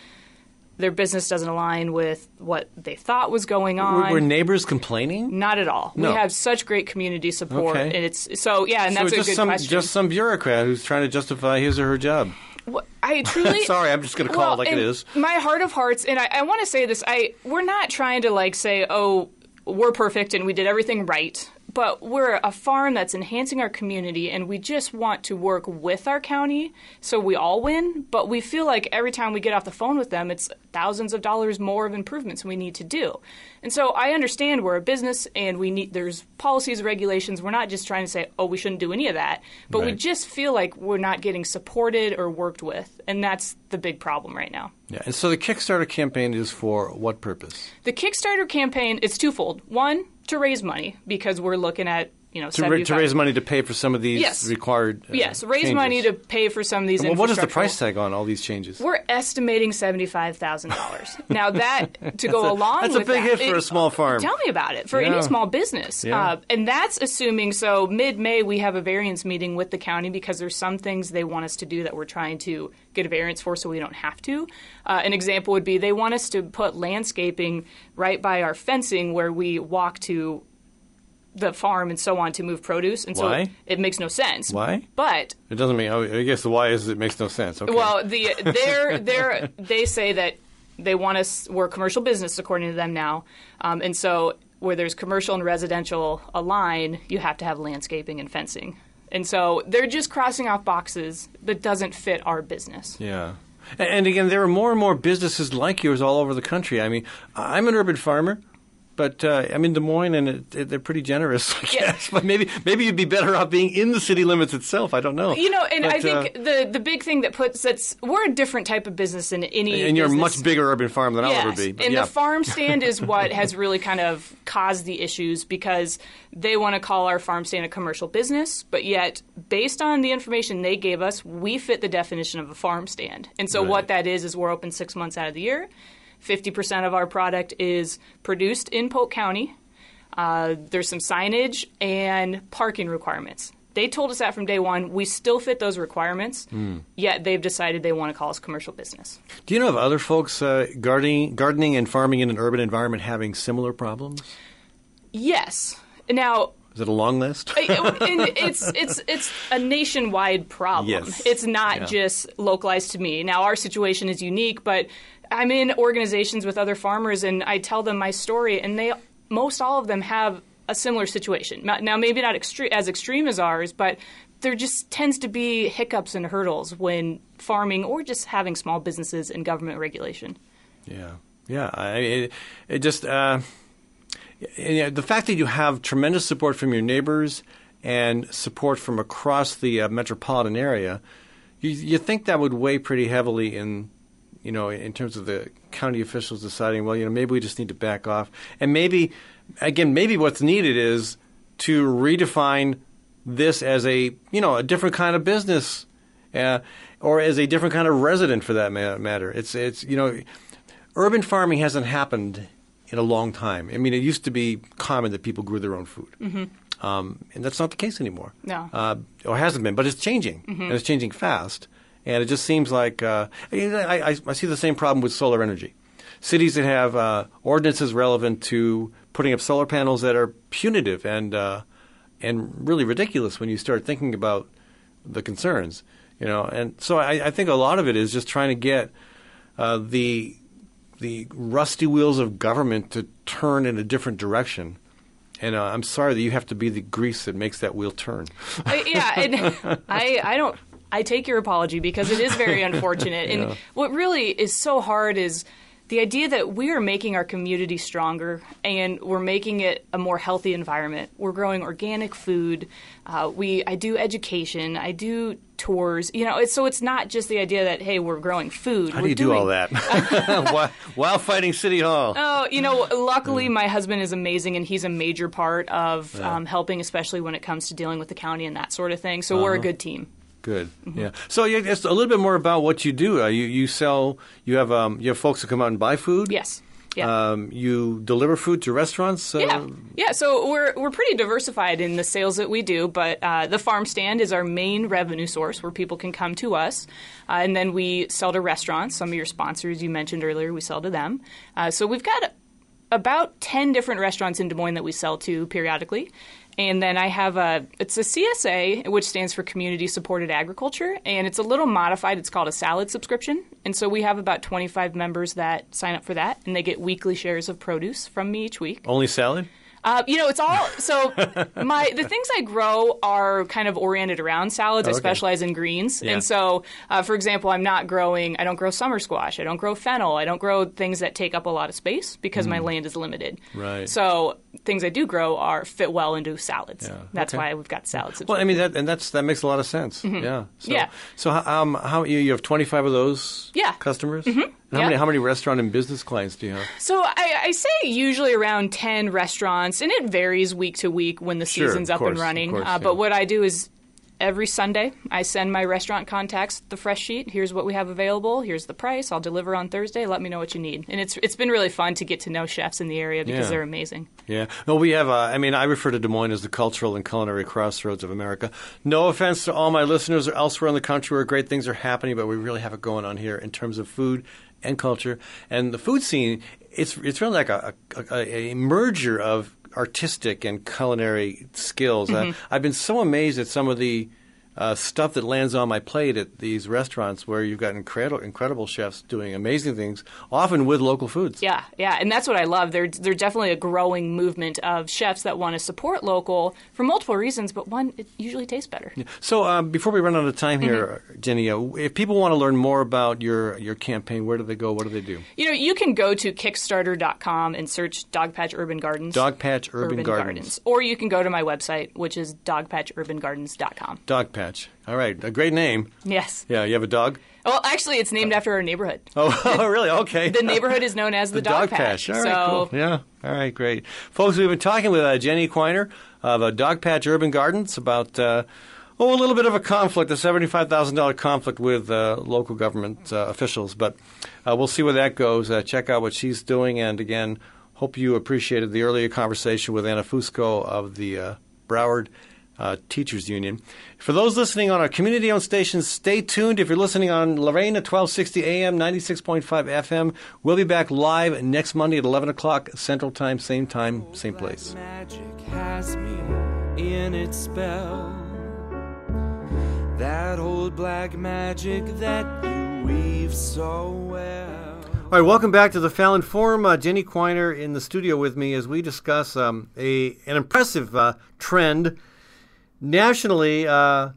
G: their business doesn't align with what they thought was going on.
B: Were, neighbors complaining?
G: Not at all.
B: No.
G: We have such great community support,
B: Okay.
G: and it's so yeah, and
B: so
G: that's a
B: just
G: good
B: some
G: question.
B: just some bureaucrat who's trying to justify his or her job.
G: I truly
B: Sorry, I'm just going to call
G: well,
B: it like it is.
G: My heart of hearts, and I, I want to say this: I we're not trying to like say, oh, we're perfect and we did everything right, but we're a farm that's enhancing our community, and we just want to work with our county so we all win. But we feel like every time we get off the phone with them, it's thousands of dollars more of improvements we need to do. And so I understand we're a business and we need there's policies, regulations. We're not just trying to say, oh, we shouldn't do any of that, but we just feel like we're not getting supported or worked with, and that's the big problem right now.
B: Yeah, and so the Kickstarter campaign is for what purpose?
G: The Kickstarter campaign it's twofold. One, to raise money because we're looking at you know
B: To, ra- to raise money to pay for some of these
G: Yes.
B: required. Uh,
G: Yes, raise
B: changes.
G: money to pay for some of these.
B: Well, what is the price tag on all these changes?
G: We're estimating seventy five thousand dollars. Now that to go
B: a-
G: along
B: that's a big
G: that,
B: hit for
G: it-
B: a small farm.
G: Tell me about it for
B: Yeah.
G: any small business,
B: Yeah.
G: uh, and that's assuming. So mid May we have a variance meeting with the county because there's some things they want us to do that we're trying to get a variance for, so we don't have to. Uh, an example would be they want us to put landscaping right by our fencing where we walk to the farm and so on to move produce, and so
B: Why?
G: it makes no sense.
B: Why?
G: But
B: It doesn't mean. oh, I guess the why is it makes no sense. Okay.
G: well, the they're they're they say that they want us we're a commercial business according to them now, um, and so where there's commercial and residential align, you have to have landscaping and fencing, and so they're just crossing off boxes that doesn't fit our business.
B: Yeah. And, and again, there are more and more businesses like yours all over the country. I mean, I'm an urban farmer, but uh, I'm in Des Moines, and it, it, they're pretty generous, I
G: Yeah.
B: guess. But maybe maybe you'd be better off being in the city limits itself. I don't know.
G: You know, and I
B: But, uh,
G: think the the big thing that puts that's we're a different type of business than any.
B: and you're a much bigger urban farm than I'll ever be. But
G: and
B: yeah.
G: the farm stand is what has really kind of caused the issues because they want to call our farm stand a commercial business, but yet, based on the information they gave us, we fit the definition of a farm stand. And so,
B: Right.
G: what that is is we're open six months out of the year. Fifty percent of our product is produced in Polk County. Uh, there's some signage and parking requirements. They told us that from day one. We still fit those requirements, yet they've decided they want to call us commercial business.
B: Do you know of other folks uh, gardening, gardening and farming in an urban environment having similar problems?
G: Yes. Now,
B: Is it a long list?
G: It's it's it's a nationwide problem.
B: Yes.
G: It's not
B: Yeah.
G: just localized to me. Now our situation is unique, but I'm in organizations with other farmers, and I tell them my story, and they most all of them have a similar situation. Now maybe not extre- as extreme as ours, but there just tends to be hiccups and hurdles when farming or just having small businesses and government regulation.
B: Yeah, yeah. I, it, it just uh, the fact that you have tremendous support from your neighbors and support from across the uh, metropolitan area, you, you think that would weigh pretty heavily in, you know, in terms of the county officials deciding, well, you know, maybe we just need to back off, and maybe, again, maybe what's needed is to redefine this as a, you know, a different kind of business. Uh, or as a different kind of resident, for that matter. It's it's you know, urban farming hasn't happened in a long time. I mean, it used to be common that people grew their own food, mm-hmm. um, and that's not the case anymore.
G: No.
B: uh, or hasn't been, but it's changing, and it's changing fast. And it just seems like uh, I, I, I see the same problem with solar energy. Cities that have uh, ordinances relevant to putting up solar panels that are punitive and uh, and really ridiculous when you start thinking about the concerns, you know. And so I, I think a lot of it is just trying to get uh, the the rusty wheels of government to turn in a different direction. And uh, I'm sorry that you have to be the grease that makes that wheel turn.
G: I- yeah, and I I don't I take your apology because it is very unfortunate. And what really is so hard is the idea that we are making our community stronger and we're making it a more healthy environment. We're growing organic food. Uh, we I do education. I do tours. You know, it's, so it's not just the idea that hey, we're growing food.
B: How do you do all that while, while fighting City Hall?
G: Oh, you know, luckily my husband is amazing and he's a major part of um, helping, especially when it comes to dealing with the county and that sort of thing. So
B: Uh-huh.
G: we're a good team.
B: Good. Yeah. So yeah, just a little bit more about what you do. Uh, you you sell. You have um, you have folks that come out and buy food.
G: Yes. Yeah.
B: Um, you deliver food to restaurants. Uh,
G: Yeah, yeah. So we're we're pretty diversified in the sales that we do, but uh, the farm stand is our main revenue source where people can come to us, uh, and then we sell to restaurants. Some of your sponsors you mentioned earlier, we sell to them. Uh, so we've got about ten different restaurants in Des Moines that we sell to periodically. And then I have a it's a CSA, which stands for Community Supported Agriculture, and it's a little modified. It's called a salad subscription, and so we have about 25 members that sign up for that, and they get weekly shares of produce from me each week.
B: Only salad.
G: Uh, you know, it's all so. My the things I grow are kind of oriented around salads. I
B: Okay.
G: specialize in greens,
B: Yeah.
G: and so, uh, for example, I'm not growing. I don't grow summer squash. I don't grow fennel. I don't grow things that take up a lot of space because my land is limited.
B: Mm. Right.
G: So things I do grow are fit well into salads.
B: Yeah.
G: That's
B: Okay.
G: why we've got salads.
B: Well, I mean that, and that's that makes a lot of sense. Yeah.
G: Mm-hmm. Yeah.
B: So how- um, how you, you have twenty five of those
G: Yeah.
B: customers? Mm-hmm. How
G: Yeah.
B: many how many restaurant and business clients do you have?
G: So I, I say usually around ten restaurants, and it varies week to week when the season's up
B: course,
G: and running.
B: course,
G: uh,
B: yeah.
G: But what I do is every Sunday I send my restaurant contacts the fresh sheet. Here's what we have available. Here's the price. I'll deliver on Thursday. Let me know what you need. And it's it's been really fun to get to know chefs in the area because
B: Yeah.
G: they're amazing.
B: Yeah. No, we have. Uh, I mean, I refer to Des Moines as the cultural and culinary crossroads of America. No offense to all my listeners or elsewhere in the country where great things are happening, but we really have it going on here in terms of food and culture and the food scene. It's it's really like a a, a merger of artistic and culinary skills. Uh, I've been so amazed at some of the. Uh, stuff that lands on my plate at these restaurants where you've got incredible, incredible chefs doing amazing things, often with local foods.
G: Yeah, yeah, and that's what I love. There's there's definitely a growing movement of chefs that want to support local for multiple reasons, but one it usually tastes better.
B: So um, before we run out of time here,
G: Mm-hmm.
B: Jenny, uh, if people want to learn more about your your campaign, where do they go? What do they do?
G: You know, you can go to Kickstarter.com and search Dogpatch Urban Gardens.
B: Dogpatch Urban, Gardens.
G: Or you can go to my website, which is dogpatchurbangardens.com.
B: Dogpatch. All right, a great name.
G: Yes.
B: Yeah, you have a dog.
G: Well, actually, it's named after our neighborhood.
B: Oh, really? Okay.
G: The neighborhood is known as the, Dogpatch.
B: All right,
G: so,
B: cool. Yeah. All right, great. Folks, we've been talking with uh, Jenny Quiner of uh, Dogpatch Urban Gardens about, uh, oh, a little bit of a conflict, a $75,000 conflict with uh, local government uh, officials. But uh, we'll see where that goes. Uh, check out what she's doing. And again, hope you appreciated the earlier conversation with Anna Fusco of the uh, Broward uh, Teachers Union. For those listening on our community owned stations, stay tuned. If you're listening on La Reina at 1260 AM, 96.5 FM, we'll be back live next Monday at 11 o'clock Central Time, same time, same place.
F: Magic has me in its spell. That old black magic that you weave so well.
B: All right, welcome back to the Fallon Forum. Uh, Jenny Quiner in the studio with me as we discuss um, a an impressive uh, trend nationally. Uh,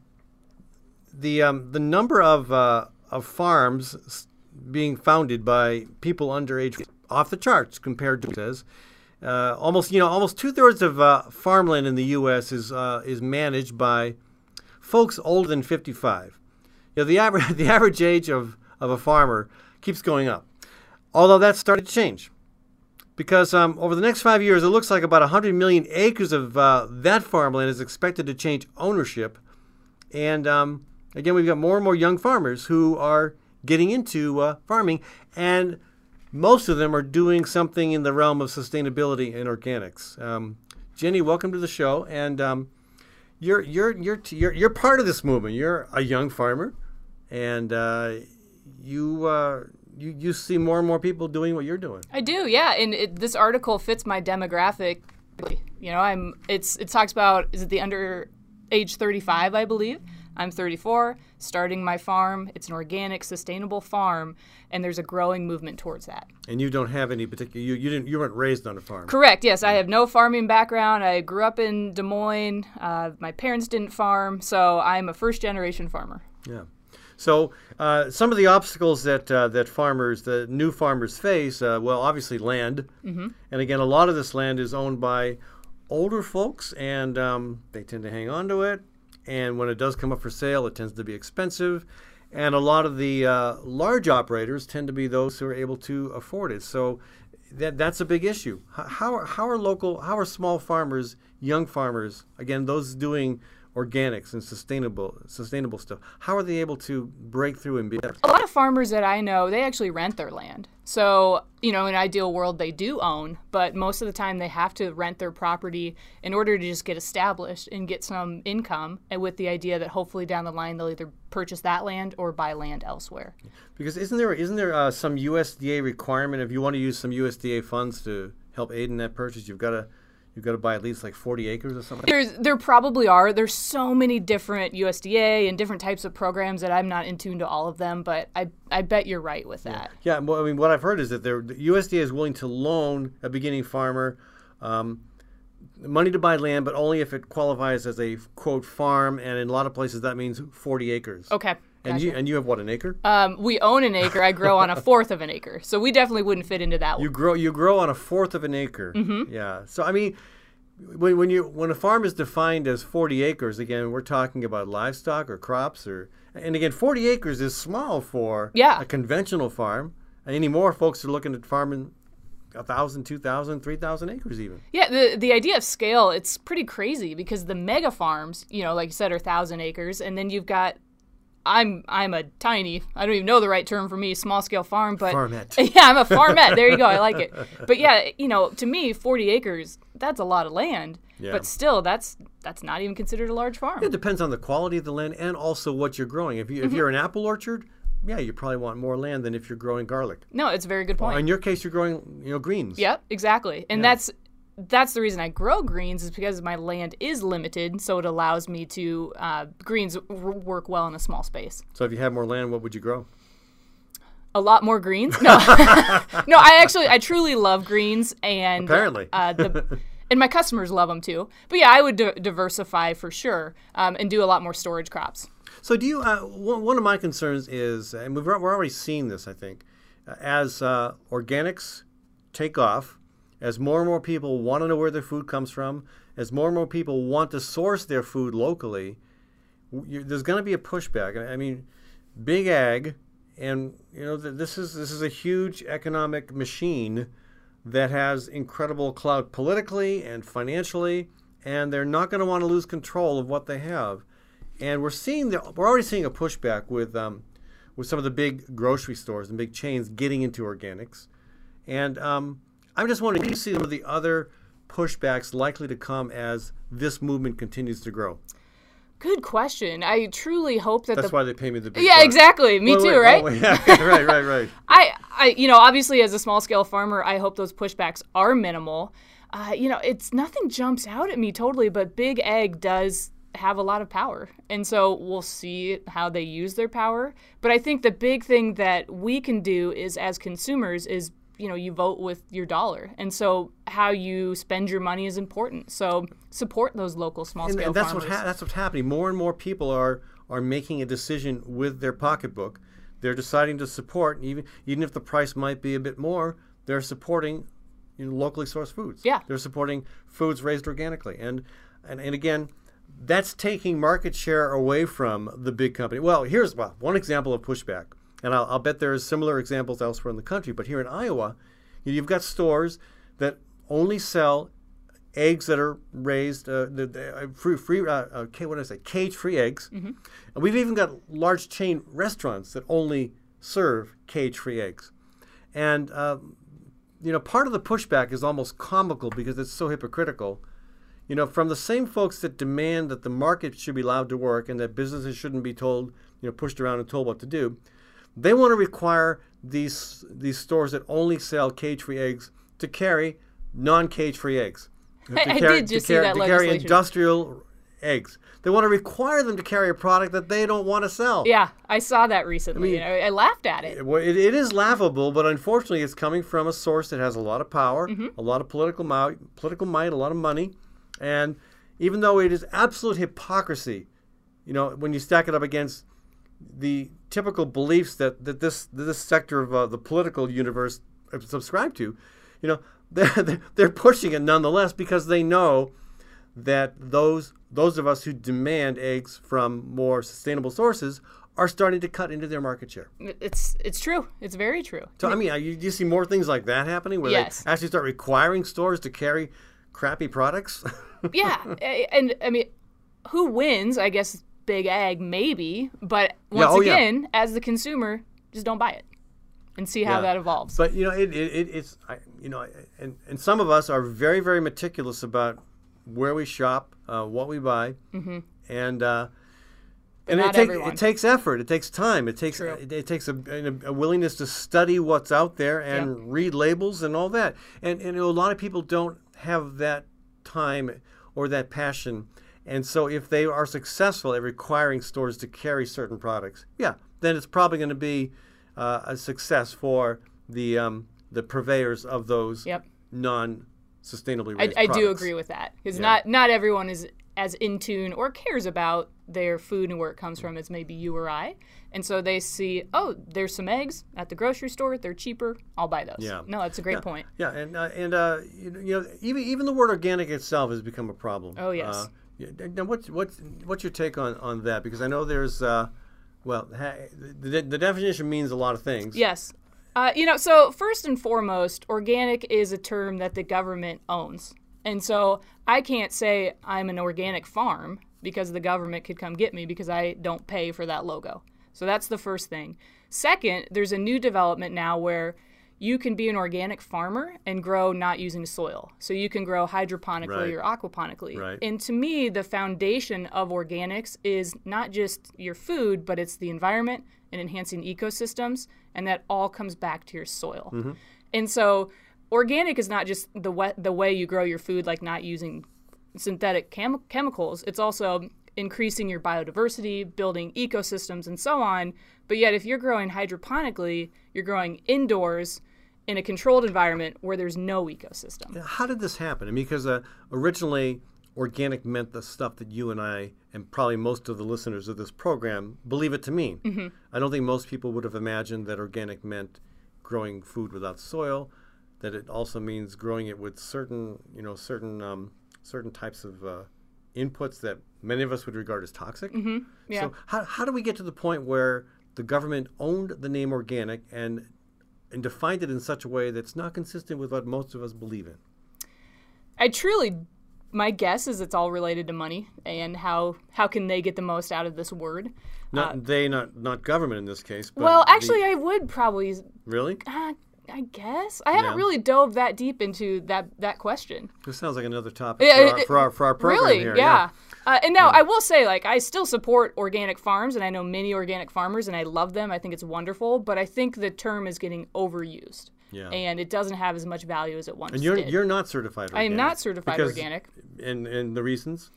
B: the um, the number of uh, of farms being founded by people under age off the charts compared to says. Uh, almost you know almost two thirds of uh, farmland in the U.S. is uh, is managed by folks older than 55. You know, the average the average age of, of a farmer keeps going up. Although that's started to change. Because um, over the next five years, it looks like about 100 million acres of uh, that farmland is expected to change ownership. And um, again, we've got more and more young farmers who are getting into uh, farming, and most of them are doing something in the realm of sustainability and organics. Um, Jenny, welcome to the show. And um, you're you're you're you're you're part of this movement. You're a young farmer, and uh, you uh, you you see more and more people doing what you're doing.
G: I do, yeah. And it, this article fits my demographic. You know, I'm. It's it talks about is it the under age 35, I believe. I'm 34, starting my farm. It's an organic, sustainable farm, and there's a growing movement towards that.
B: And you don't have any particular. You, you didn't. You weren't raised on a farm.
G: Correct. Yes, I have no farming background. I grew up in Des Moines. Uh, my parents didn't farm, so I'm a first generation farmer.
B: Yeah. So uh, some of the obstacles that uh, that farmers, the new farmers face, uh, well, obviously land, mm-hmm. and again, a lot of this land is owned by older folks, and um, they tend to hang on to it. And when it does come up for sale, it tends to be expensive. And a lot of the uh, large operators tend to be those who are able to afford it. So that that's a big issue. H- How are, how are local, how are small farmers, young farmers, again, those doing organics and sustainable sustainable stuff, how are they able to break through and be better?
G: A lot of farmers that I know, they actually rent their land. So, you know, in an ideal world, they do own, but most of the time they have to rent their property in order to just get established and get some income, and with the idea that hopefully down the line they'll either purchase that land or buy land elsewhere.
B: Because isn't there isn't there uh, some USDA requirement if you want to use some USDA funds to help aid in that purchase, you've got to you've got to buy at least like 40 acres or something.
G: There's, there probably are. There's so many different USDA and different types of programs that I'm not in tune to all of them, but I, I bet you're right with that.
B: Yeah, well, I mean, what I've heard is that the USDA is willing to loan a beginning farmer um, money to buy land, but only if it qualifies as a quote farm, and in a lot of places that means 40 acres.
G: Okay.
B: And you and you have what an acre?
G: Um, we own an acre. I grow on a fourth of an acre, so we definitely wouldn't fit into that
B: You
G: one.
B: grow you grow on a fourth of an acre. Mm-hmm. Yeah. So I mean, when, when you when a farm is defined as 40 acres, again, we're talking about livestock or crops or and again, 40 acres is small for
G: Yeah.
B: a conventional farm. And anymore, folks are looking at farming a thousand, two thousand, three thousand acres even.
G: Yeah, the the idea of scale, it's pretty crazy because the mega farms, you know, like you said, are thousand acres, and then you've got. I'm I'm a tiny I don't even know the right term for me small scale farm but
B: Farmette.
G: yeah I'm a farmette there you go I like it but yeah you know to me 40 acres that's a lot of land
B: Yeah.
G: but still that's that's not even considered a large farm
B: It depends on the quality of the land and also what you're growing. If you if mm-hmm. you're an apple orchard, yeah, you probably want more land than if you're growing garlic.
G: no it's a very good point
B: In your case, you're growing you know greens.
G: Yep, exactly. And that's that's the reason I grow greens is because my land is limited, so it allows me to uh, greens work well in a small space.
B: So if you had more land, what would you grow?
G: A lot more greens. No, no. I actually, I truly love greens, and
B: Apparently.
G: uh, the, and my customers love them too. But yeah, I would di- diversify for sure, um, and do a lot more storage crops.
B: So do you? Uh, one, one of my concerns is, and we've, we're already seeing this, I think, uh, as uh, organics take off, as more and more people want to know where their food comes from, as more and more people want to source their food locally, you, there's going to be a pushback. I mean, big ag, and you know th- this is this is a huge economic machine that has incredible clout politically and financially, and they're not going to want to lose control of what they have. And we're seeing the, we're already seeing a pushback with um, with some of the big grocery stores and big chains getting into organics. And um, I'm just wondering, do you see some of the other pushbacks likely to come as this movement continues to grow?
G: Good question. I truly hope that
B: That's
G: the
B: why they pay me the big
G: yeah,
B: bucks.
G: exactly. Me too,
B: wait,
G: right?
B: oh, yeah, right, right, right.
G: I, I, you know, obviously as a small scale farmer, I hope those pushbacks are minimal. Uh, you know, it's nothing jumps out at me totally, but Big Ag does have a lot of power, and so we'll see how they use their power. But I think the big thing that we can do is, as consumers, is you know you vote with your dollar, and so how you spend your money is important. So support those local small scale
B: and that's
G: farmers.
B: what ha- that's what's happening. More and more people are are making a decision with their pocketbook. They're deciding to support, even even if the price might be a bit more. They're supporting you know, locally sourced foods.
G: Yeah.
B: they're supporting foods raised organically, and and, and again. That's taking market share away from the big company. Well, here's well, one example of pushback, and I'll, I'll bet there's similar examples elsewhere in the country. But here in Iowa, you've got stores that only sell eggs that are raised uh, the, the, uh, free, free uh, uh, what did I say, cage-free eggs, and we've even got large chain restaurants that only serve cage-free eggs, and um, you know part of the pushback is almost comical because it's so hypocritical. You know, from the same folks that demand that the market should be allowed to work and that businesses shouldn't be told, you know, pushed around and told what to do, they want to require these these stores that only sell cage-free eggs to carry non-cage-free eggs. To
G: I- I
B: carry-
G: did just
B: to
G: see
B: carry,
G: that
B: to carry industrial eggs. They want to require them to carry a product that they don't want to sell.
G: yeah, I saw that recently.
B: mean-
G: and I, I laughed at it.
B: Well, it, it is laughable, but unfortunately, it's coming from a source that has a lot of power, mm-hmm. a lot of political might, political might, a lot of money, and even though it is absolute hypocrisy, you know, when you stack it up against the typical beliefs that, that this that this sector of uh, the political universe subscribe to, you know, they're, they're pushing it nonetheless because they know that those those of us who demand eggs from more sustainable sources are starting to cut into their market share.
G: It's it's true. It's very true.
B: So I mean, uh, you, you see more things like that happening where
G: Yes.
B: they actually start requiring stores to carry crappy products.
G: yeah, and I mean, who wins? I guess Big Ag maybe, but once
B: oh, yeah.
G: again, as the consumer, just don't buy it and see how
B: Yeah.
G: that evolves.
B: But you know, it, it, it it's I, you know, and and some of us are very very meticulous about where we shop, uh, what we buy, mm-hmm. and. Uh, and it, take, it takes effort. It takes time. It takes it, it takes a, a, a willingness to study what's out there and
G: Yep.
B: read labels and all that. And and a lot of people don't have that time or that passion. And so if they are successful at requiring stores to carry certain products, yeah, then it's probably going to be uh, a success for the um, the purveyors of those
G: Yep.
B: non-sustainably
G: I,
B: raised
G: I do
B: products.
G: agree with that because
B: Yeah.
G: not not everyone is as in tune or cares about their food and where it comes from as maybe you or I, and so they see, oh, there's some eggs at the grocery store. They're cheaper. I'll buy those.
B: Yeah.
G: No, that's a great point.
B: Yeah, and uh, and uh, you, know, even even the word organic itself has become a problem.
G: Oh, yes.
B: Uh, yeah, now, what's what's what's your take on, on that? Because I know there's, uh, well, the, the definition means a lot of things.
G: Yes. Uh, you know, so first and foremost, organic is a term that the government owns. And so I can't say I'm an organic farm because the government could come get me because I don't pay for that logo. So that's the first thing. Second, there's a new development now where you can be an organic farmer and grow not using soil. So you can grow hydroponically
B: Right.
G: or aquaponically.
B: Right.
G: And to me, the foundation of organics is not just your food, but it's the environment and enhancing ecosystems, and that all comes back to your soil.
B: Mm-hmm.
G: And so, organic is not just the way, the way you grow your food, like not using synthetic chem- chemicals. It's also increasing your biodiversity, building ecosystems, and so on. But yet, if you're growing hydroponically, you're growing indoors in a controlled environment where there's no ecosystem.
B: How did this happen? I mean, because uh, originally organic meant the stuff that you and I, and probably most of the listeners of this program, believe it to mean.
G: Mm-hmm.
B: I don't think most people would have imagined that organic meant growing food without soil. That it also means growing it with certain, you know, certain um, certain types of uh, inputs that many of us would regard as toxic.
G: Mm-hmm. Yeah.
B: So how, how do we get to the point where the government owned the name organic and and defined it in such a way that's not consistent with what most of us believe in?
G: I truly, my guess is it's all related to money and how how can they get the most out of this word.
B: Not they, not not government in this case. But
G: Uh, well,
B: the-
G: actually, I would probably
B: really,
G: uh, I guess I haven't
B: Yeah.
G: really dove that deep into that that question.
B: This sounds like another topic
G: Yeah,
B: for, our,
G: it-
B: for, our, for our program
G: really,
B: here.
G: yeah. Uh, and now I will say, like, I still support organic farms, and I know many organic farmers, and I love them. I think it's wonderful, but I think the term is getting overused,
B: Yeah.
G: and it doesn't have as much value as it once did.
B: And you're
G: did.
B: you're not certified.
G: Organic I am not certified
B: because-
G: organic.
B: And and the reasons?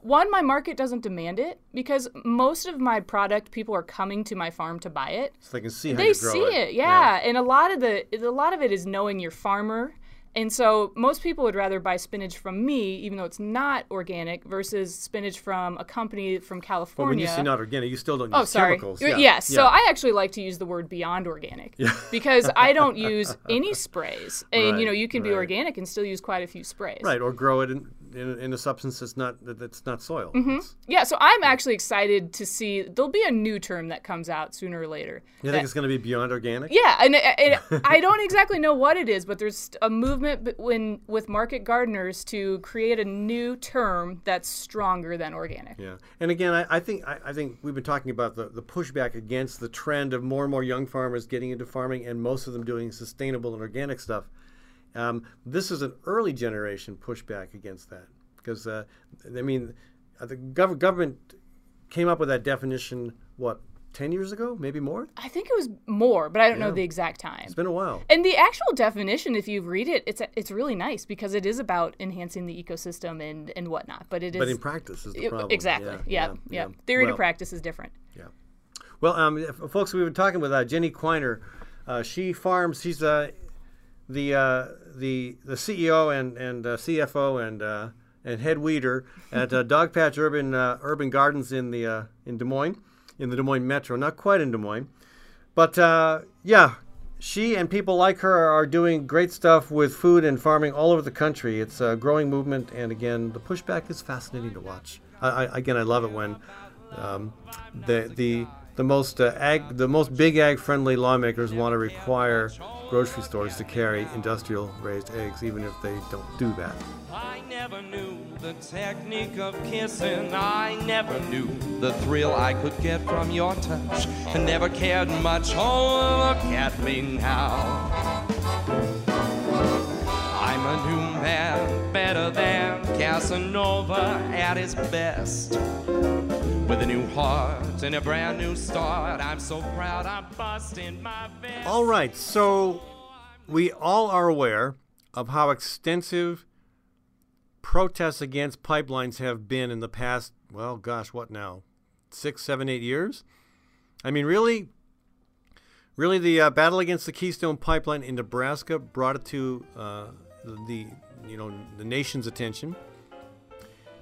G: One, my market doesn't demand it because most of my product, people are coming to my farm to buy it.
B: So they can see how
G: they
B: you grow
G: see
B: it.
G: it, yeah. And a lot of the a lot of it is knowing your farmer. And so most people would rather buy spinach from me, even though it's not organic, versus spinach from a company from California.
B: But when you say not organic, you still don't
G: Oh,
B: use
G: sorry.
B: chemicals. Yeah.
G: Yes. So. I actually like to use the word beyond organic because I don't use any sprays. And, you know, you can be organic and still use quite a few sprays.
B: right or grow it in, in, in a substance that's not that's not soil.
G: Mm-hmm. Yeah. So I'm actually excited to see there'll be a new term that comes out sooner or later.
B: You
G: that-
B: think it's going to be beyond organic?
G: Yeah, and, and I don't exactly know what it is, but there's a movement when with market gardeners to create a new term that's stronger than organic.
B: Yeah, and again, I, I think I, I think we've been talking about the, the pushback against the trend of more and more young farmers getting into farming, and most of them doing sustainable and organic stuff. Um, this is an early generation pushback against that because uh, I mean, uh, the gov- government came up with that definition what ten years ago, maybe more.
G: I think it was more, but I don't know the exact time.
B: It's been a while.
G: And the actual definition, if you read it, it's it's really nice because it is about enhancing the ecosystem and, and whatnot. But it is
B: But in practice is the
G: it- exactly yeah yeah, Theory
B: Well,
G: to practice is different. Yeah.
B: Well, um, folks, we've been talking with uh, Jenny Quiner. Uh, she farms. She's uh, the uh, the the CEO and and uh, CFO and uh, and head weeder at uh, Dogpatch Urban uh, Urban Gardens in the uh, in Des Moines, in the Des Moines Metro. Not quite in Des Moines, but yeah, she and people like her are doing great stuff with food and farming all over the country. It's a growing movement, and again, the pushback is fascinating to watch. I, I, again, I love it when um, the the the most uh, ag, the most big ag friendly lawmakers want to require grocery stores to carry industrial raised eggs, even if they don't do that.
H: I never knew the technique of kissing. I never knew the thrill I could get from your touch. I never cared much. Oh, look at me now. I'm a new man, better than Casanova at his best. With a new heart and a brand new start, I'm so proud I'm busting my vest.
B: All right, so we all are aware of how extensive protests against pipelines have been in the past, well, gosh, what now? Six, seven, eight years? I mean, really? Really, the uh, battle against the Keystone Pipeline in Nebraska brought it to uh, the, you know, the nation's attention.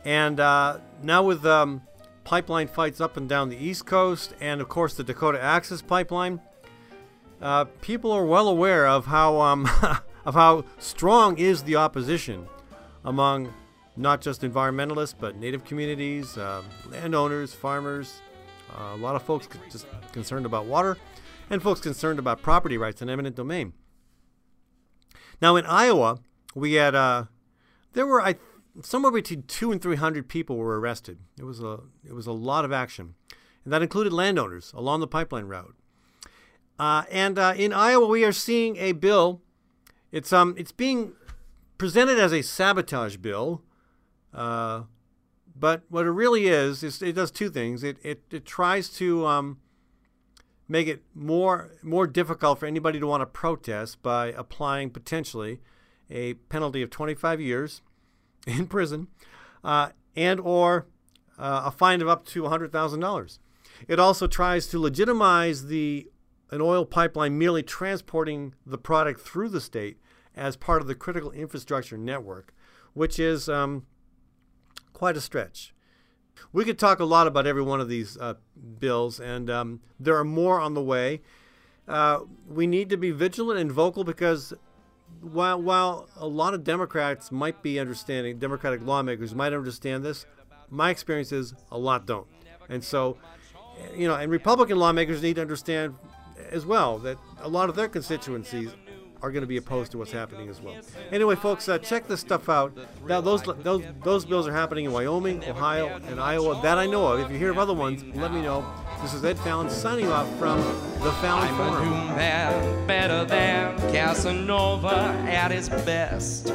B: And uh, now with um, pipeline fights up and down the East Coast, and of course the Dakota Access Pipeline, uh, people are well aware of how um, of how strong is the opposition among not just environmentalists but native communities, uh, landowners, farmers, uh, a lot of folks just concerned about water, and folks concerned about property rights and eminent domain. Now in Iowa, we had uh, there were I somewhere between two and three hundred people were arrested. It was a it was a lot of action, and that included landowners along the pipeline route. Uh, and uh, in Iowa, we are seeing a bill. It's um, it's being presented as a sabotage bill, uh, but what it really is is it does two things. It it, it tries to um, make it more more difficult for anybody to want to protest by applying potentially a penalty of 25 years in prison, uh, and or uh, a fine of up to $100,000. It also tries to legitimize the an oil pipeline merely transporting the product through the state as part of the critical infrastructure network, which is um, quite a stretch. We could talk a lot about every one of these uh, bills, and um, there are more on the way. Uh, we need to be vigilant and vocal because while while a lot of Democrats might be understanding, Democratic lawmakers might understand this, my experience is a lot don't. And so, you know, and Republican lawmakers need to understand as well that a lot of their constituencies are going to be opposed to what's happening as well. Anyway, folks, uh, check this stuff out. Now, those those those bills are happening in Wyoming, Ohio, and Iowa that I know of. If you hear of other ones, let me know. This is Ed Fallon signing off from the Fallon
H: I'm a new man, better than Casanova at his best.